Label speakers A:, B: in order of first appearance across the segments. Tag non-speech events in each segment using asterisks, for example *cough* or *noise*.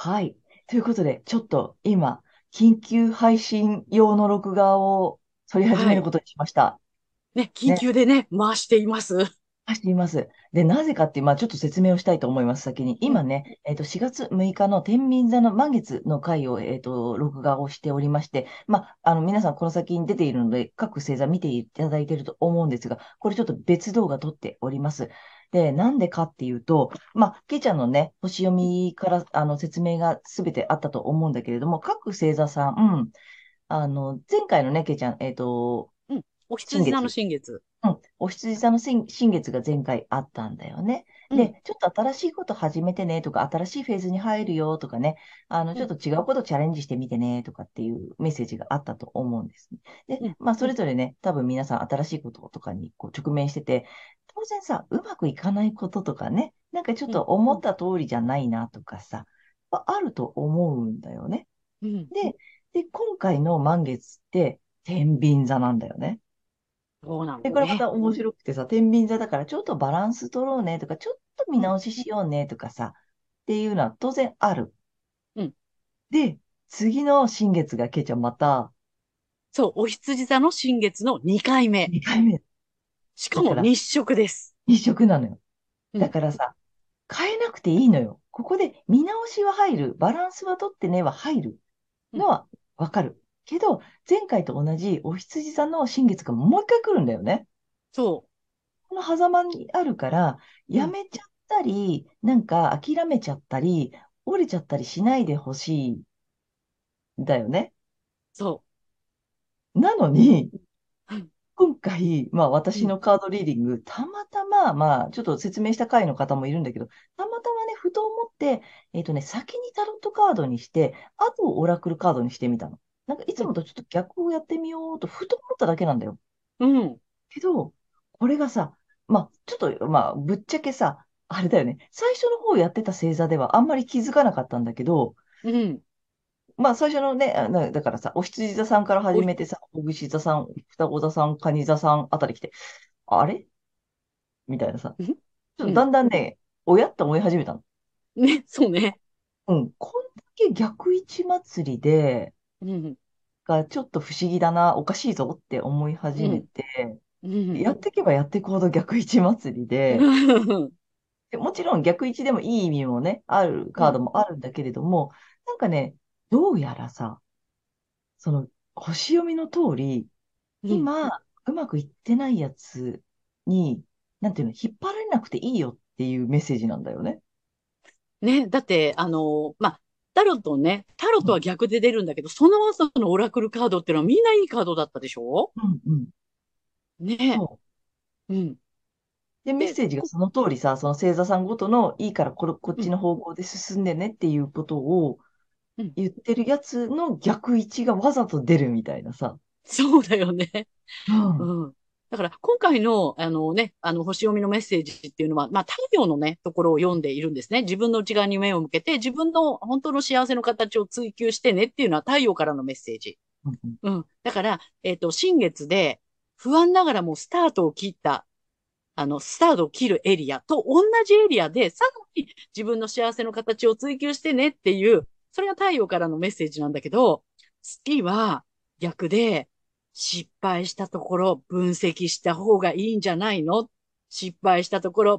A: はい。ということで、ちょっと今、緊急配信用の録画を撮り始めることにしました。
B: ね、緊急でね、回しています。
A: しています。で、なぜかっていう、まあ、ちょっと説明をしたいと思います、先に。今ね、えっと、4月6日の天秤座の満月の回を、えっと、録画をしておりまして、まあ、あの、皆さんこの先に出ているので、各星座見ていただいていると思うんですが、これちょっと別動画撮っております。で、なんでかっていうと、まあ、けいちゃんのね、星読みからあの説明がすべてあったと思うんだけれども、各星座さん、うん、あの、前回のね、けいちゃん、えっ、と、
B: うん、お羊座の新月。
A: うん、お羊座の新月が前回あったんだよね。で、ちょっと新しいこと始めてねとか、新しいフェーズに入るよとかね、あの、ちょっと違うことチャレンジしてみてねとかっていうメッセージがあったと思うんです。で、まあ、それぞれね、多分皆さん新しいこととかにこう直面してて、当然さ、うまくいかないこととかね、なんかちょっと思った通りじゃないなとかさ、あると思うんだよね。で、で、今回の満月って、天秤座なんだよね。
B: そうなん
A: で、これまた面白くてさ、天秤座だからちょっとバランス取ろうねとか、ちょっと見直ししようねとかさ、っていうのは当然ある。
B: うん。
A: で、次の新月がけいちゃんまた、
B: そう、お羊座の新月の2回目。
A: 2回目。
B: しかも日食です。
A: 日食なのよ。だからさ、変えなくていいのよ。ここで見直しは入る。バランスは取ってねは入るのはわかる。けど、前回と同じお羊座の新月がもう一回来るんだよね。
B: そ
A: う。この狭間にあるから、やめちゃったり、うん、なんか諦めちゃったり、折れちゃったりしないでほしい。だよね。
B: そ
A: う。なのに、今回、まあ私のカードリーディング、たまたま、まあちょっと説明した回の方もいるんだけど、たまたまね、ふと思って、えっ、ー、とね、先にタロットカードにして、あとオラクルカードにしてみたの。なんかいつもとちょっと逆をやってみようと、ふと思っただけなんだよ。
B: うん。
A: けど、これがさ、まあ、ちょっと、まあ、ぶっちゃけさ、あれだよね。最初の方やってた星座ではあんまり気づかなかったんだけど、
B: うん。
A: まあ、最初のね、だからさ、お羊座さんから始めてさ、お牛座さん、双子座さん、蟹座さんあたり来て、あれ？みたいなさ、ちょっとだんだんね、親って思い始めたの。
B: ね、そうね。
A: うん。こんだけ逆位置祭りで、
B: うん。
A: がちょっと不思議だな、おかしいぞって思い始めて、
B: うん。
A: やっていけばやっていくほど逆位置祭りで、*laughs* でもちろん逆位置でもいい意味もね、あるカードもあるんだけれども、なんかね、どうやらさ、その、星読みの通り、今、うまくいってないやつに、なんていうの、引っ張られなくていいよっていうメッセージなんだよね。
B: ね、だって、あの、まあ、タロットね、タロットは逆で出るんだけど、その後のオラクルカードっていうのはみんないいカードだったでし
A: ょ？うんうん。
B: ね
A: そ
B: う。うん。
A: で、メッセージがその通りさ、その星座さんごとのいいからこれこっちの方向で進んでねっていうことを言ってるやつの逆位置がわざと出るみたいなさ。
B: そうだよね。
A: うん。
B: うんだから今回の、あのね、あの星読みのメッセージっていうのは、まあ太陽のね、ところを読んでいるんですね。自分の内側に目を向けて、自分の本当の幸せの形を追求してねっていうのは太陽からのメッセージ。うん。だから、えっ、ー、と、新月で不安ながらもスタートを切った、あの、スタートを切るエリアと同じエリアで、さらに自分の幸せの形を追求してねっていう、それが太陽からのメッセージなんだけど、月は逆で、失敗したところ分析した方がいいんじゃないの？失敗したところ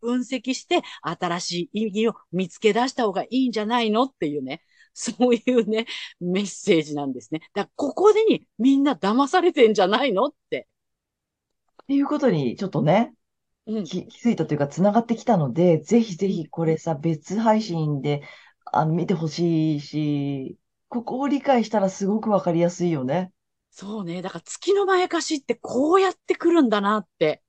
B: 分析して新しい意義を見つけ出した方がいいんじゃないの？っていうね。そういうね、メッセージなんですね。だからここでにみんな騙されてんじゃないの？って。
A: っていうことにちょっとね、
B: うん、
A: 気づいたというか繋がってきたので、ぜひぜひこれさ、別配信であの見てほしいし、ここを理解したらすごくわかりやすいよね。
B: そうね。だから月のまやかしってこうやってくるんだなって、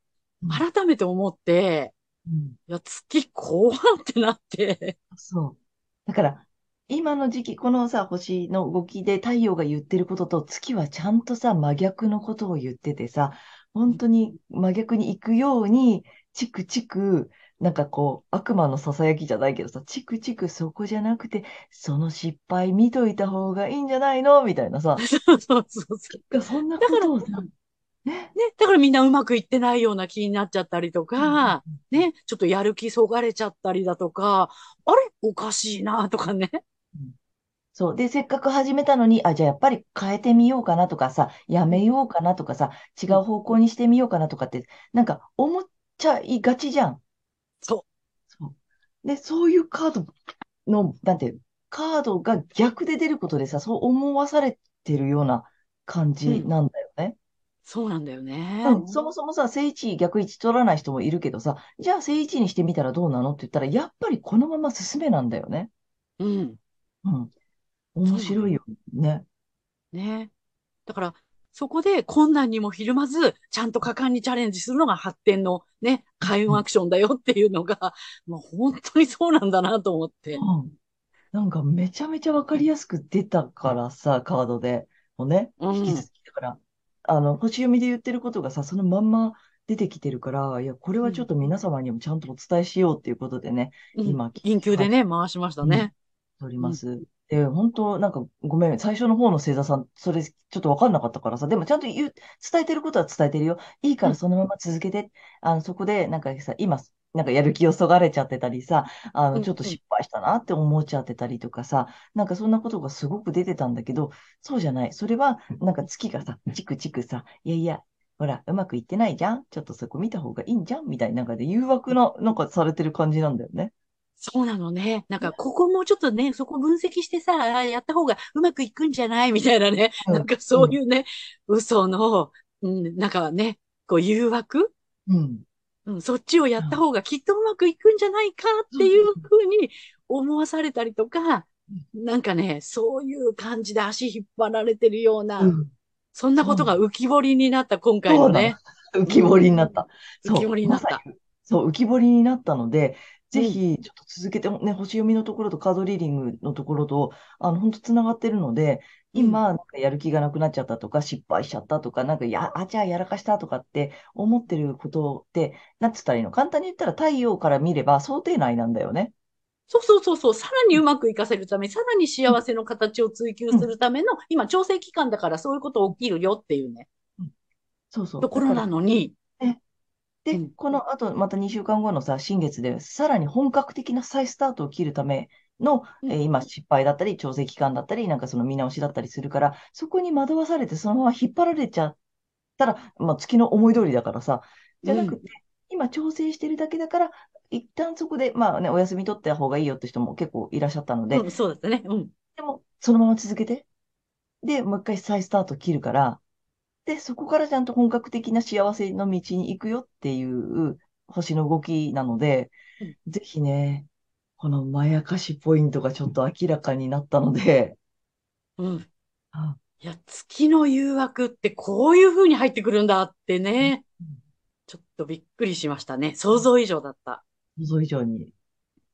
B: 改めて思って、
A: うん、
B: いや、月こうなってなって。
A: そう。だから、今の時期、このさ、星の動きで太陽が言ってることと月はちゃんとさ、真逆のことを言っててさ、本当に真逆に行くように、チクチクなんかこう、悪魔の囁きじゃないけどさ、チクチクそこじゃなくて、その失敗見といた方がいいんじゃないの？みたいなさ。*laughs*
B: そうそうそうそ
A: う。そんなことをさ、
B: ね、だからみんなうまくいってないような気になっちゃったりとか、ね、ちょっとやる気そがれちゃったりだとか、あれ？おかしいなとかね。
A: そう。で、せっかく始めたのに、あ、じゃあやっぱり変えてみようかなとかさ、やめようかなとかさ、違う方向にしてみようかなとかって、なんか思っちゃいがちじゃん。
B: そう。
A: そう。で、そういうカードの、なんて、カードが逆で出ることでさ、そう思わされてるような感じなんだよね。
B: そうなんだよね。
A: うん、そもそもさ、正位置、逆位置取らない人もいるけどさ、じゃあ正位置にしてみたらどうなの？って言ったら、やっぱりこのまま進めなんだよね。
B: うん。
A: うん。面白いよね。
B: ね。だから、そこで困難にもひるまず、ちゃんと果敢にチャレンジするのが発展のね、開運アクションだよっていうのが、もう本当にそうなんだなと思って。
A: うん。なんかめちゃめちゃわかりやすく出たからさ、カードで。もね、引き続きだから、あの、星読みで言ってることがさ、そのまんま出てきてるから、いや、これはちょっと皆様にもちゃんとお伝えしようっていうことでね、
B: うん、今、緊急でね、回しましたね。
A: おります。で、本当なんか、ごめん、最初の方の星座さん、それちょっとわかんなかったからさ、でもちゃんと言う、伝えてることは伝えてるよ。いいからそのまま続けて、あの、そこで、なんかさ、今、なんかやる気をそがれちゃってたりさ、あの、ちょっと失敗したなって思っちゃってたりとかさ、なんかそんなことがすごく出てたんだけど、そうじゃない。それは、なんか月がさ、チクチクさ、いやいや、ほら、うまくいってないじゃんちょっとそこ見た方がいいんじゃんみたいな、なんかで誘惑の、なんかされてる感じなんだよね。
B: そうなのね。なんか、ここもちょっとね、そこ分析してさ、やった方がうまくいくんじゃないみたいなね。うん、なんかそういうね、うん、嘘の、うん、なんかね、こう誘惑？
A: うん。
B: うん、そっちをやった方がきっとうまくいくんじゃないかっていうふうに思わされたりとか、なんかね、そういう感じで足引っ張られてるような、うん、そんなことが浮き彫りになった今回のね。
A: 浮き彫りになった。
B: 浮き彫りになった。
A: そう、浮き彫りになったので、ぜひ、ちょっと続けて、ね、星読みのところとカードリーディングのところと、あの、本当つながってるので、今、なんかやる気がなくなっちゃったとか、失敗しちゃったとか、なんか、や、あ、じゃあやらかしたとかって思ってることって、なんつったらいいの？簡単に言ったら太陽から見れば想定内なんだよね。
B: そうそうそうそう、さらにうまくいかせるため、さらに幸せの形を追求するための、うん、今、調整期間だからそういうこと起きるよっていうね。
A: うん、そうそう。
B: ところなのに、
A: で、この後、また2週間後のさ、新月で、さらに本格的な再スタートを切るための、えー今、失敗だったり、調整期間だったり、なんかその見直しだったりするから、そこに惑わされて、そのまま引っ張られちゃったら、まあ、月の思い通りだからさ、じゃなくて、今調整してるだけだから、一旦そこで、まあね、お休み取った方がいいよって人も結構いらっしゃったので、
B: うん、そうですね。うん。
A: でも、そのまま続けて、で、もう一回再スタート切るから、で、そこからちゃんと本格的な幸せの道に行くよっていう星の動きなので、うん、ぜひね、このまやかしポイントがちょっと明らかになったので、
B: うん。いや、月の誘惑ってこういう風に入ってくるんだってね、うん、ちょっとびっくりしましたね。想像以上だった。
A: 想像以上に。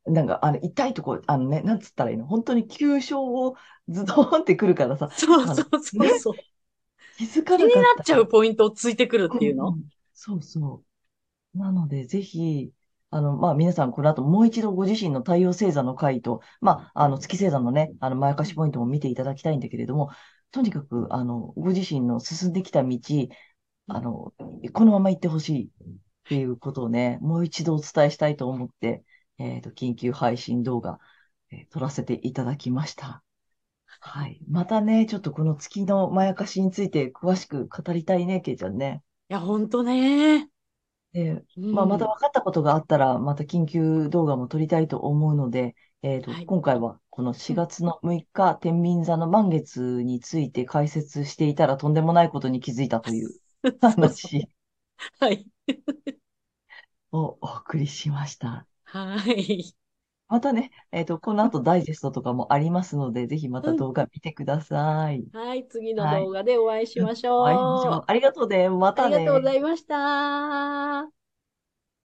A: なんか、あの、痛いとこ、あのね、なんつったらいいの？本当に急所をズドーンってくるからさ。
B: そうそうそうそう。
A: 気づかなかった。気
B: になっちゃうポイントをついてくるっていうの、うん、
A: そうそう。なので、ぜひ、あの、まあ、皆さん、この後、もう一度ご自身の太陽星座の回と、まあ、あの、月星座のね、あの、まやかしポイントも見ていただきたいんだけれども、とにかく、あの、ご自身の進んできた道、あの、このまま行ってほしいっていうことをね、もう一度お伝えしたいと思って、えっ、ー、と、緊急配信動画、えー、撮らせていただきました。はい。またね、ちょっとこの月のまやかしについて詳しく語りたいね、けいちゃんね。
B: いや、ほんとね。
A: で、まあ、また分かったことがあったら、また緊急動画も撮りたいと思うので、えっと、はい、今回はこの4月の6日、天秤座の満月について解説していたらとんでもないことに気づいたという *laughs* 話
B: はい。*laughs*
A: をお送りしました。
B: はい。
A: またね、えっと、この後ダイジェストとかもありますので、ぜひまた動画見てください。
B: はい、次の動画でお会いしましょう。お会いしましょう。
A: ありがとうね。またね。
B: ありがとうございました。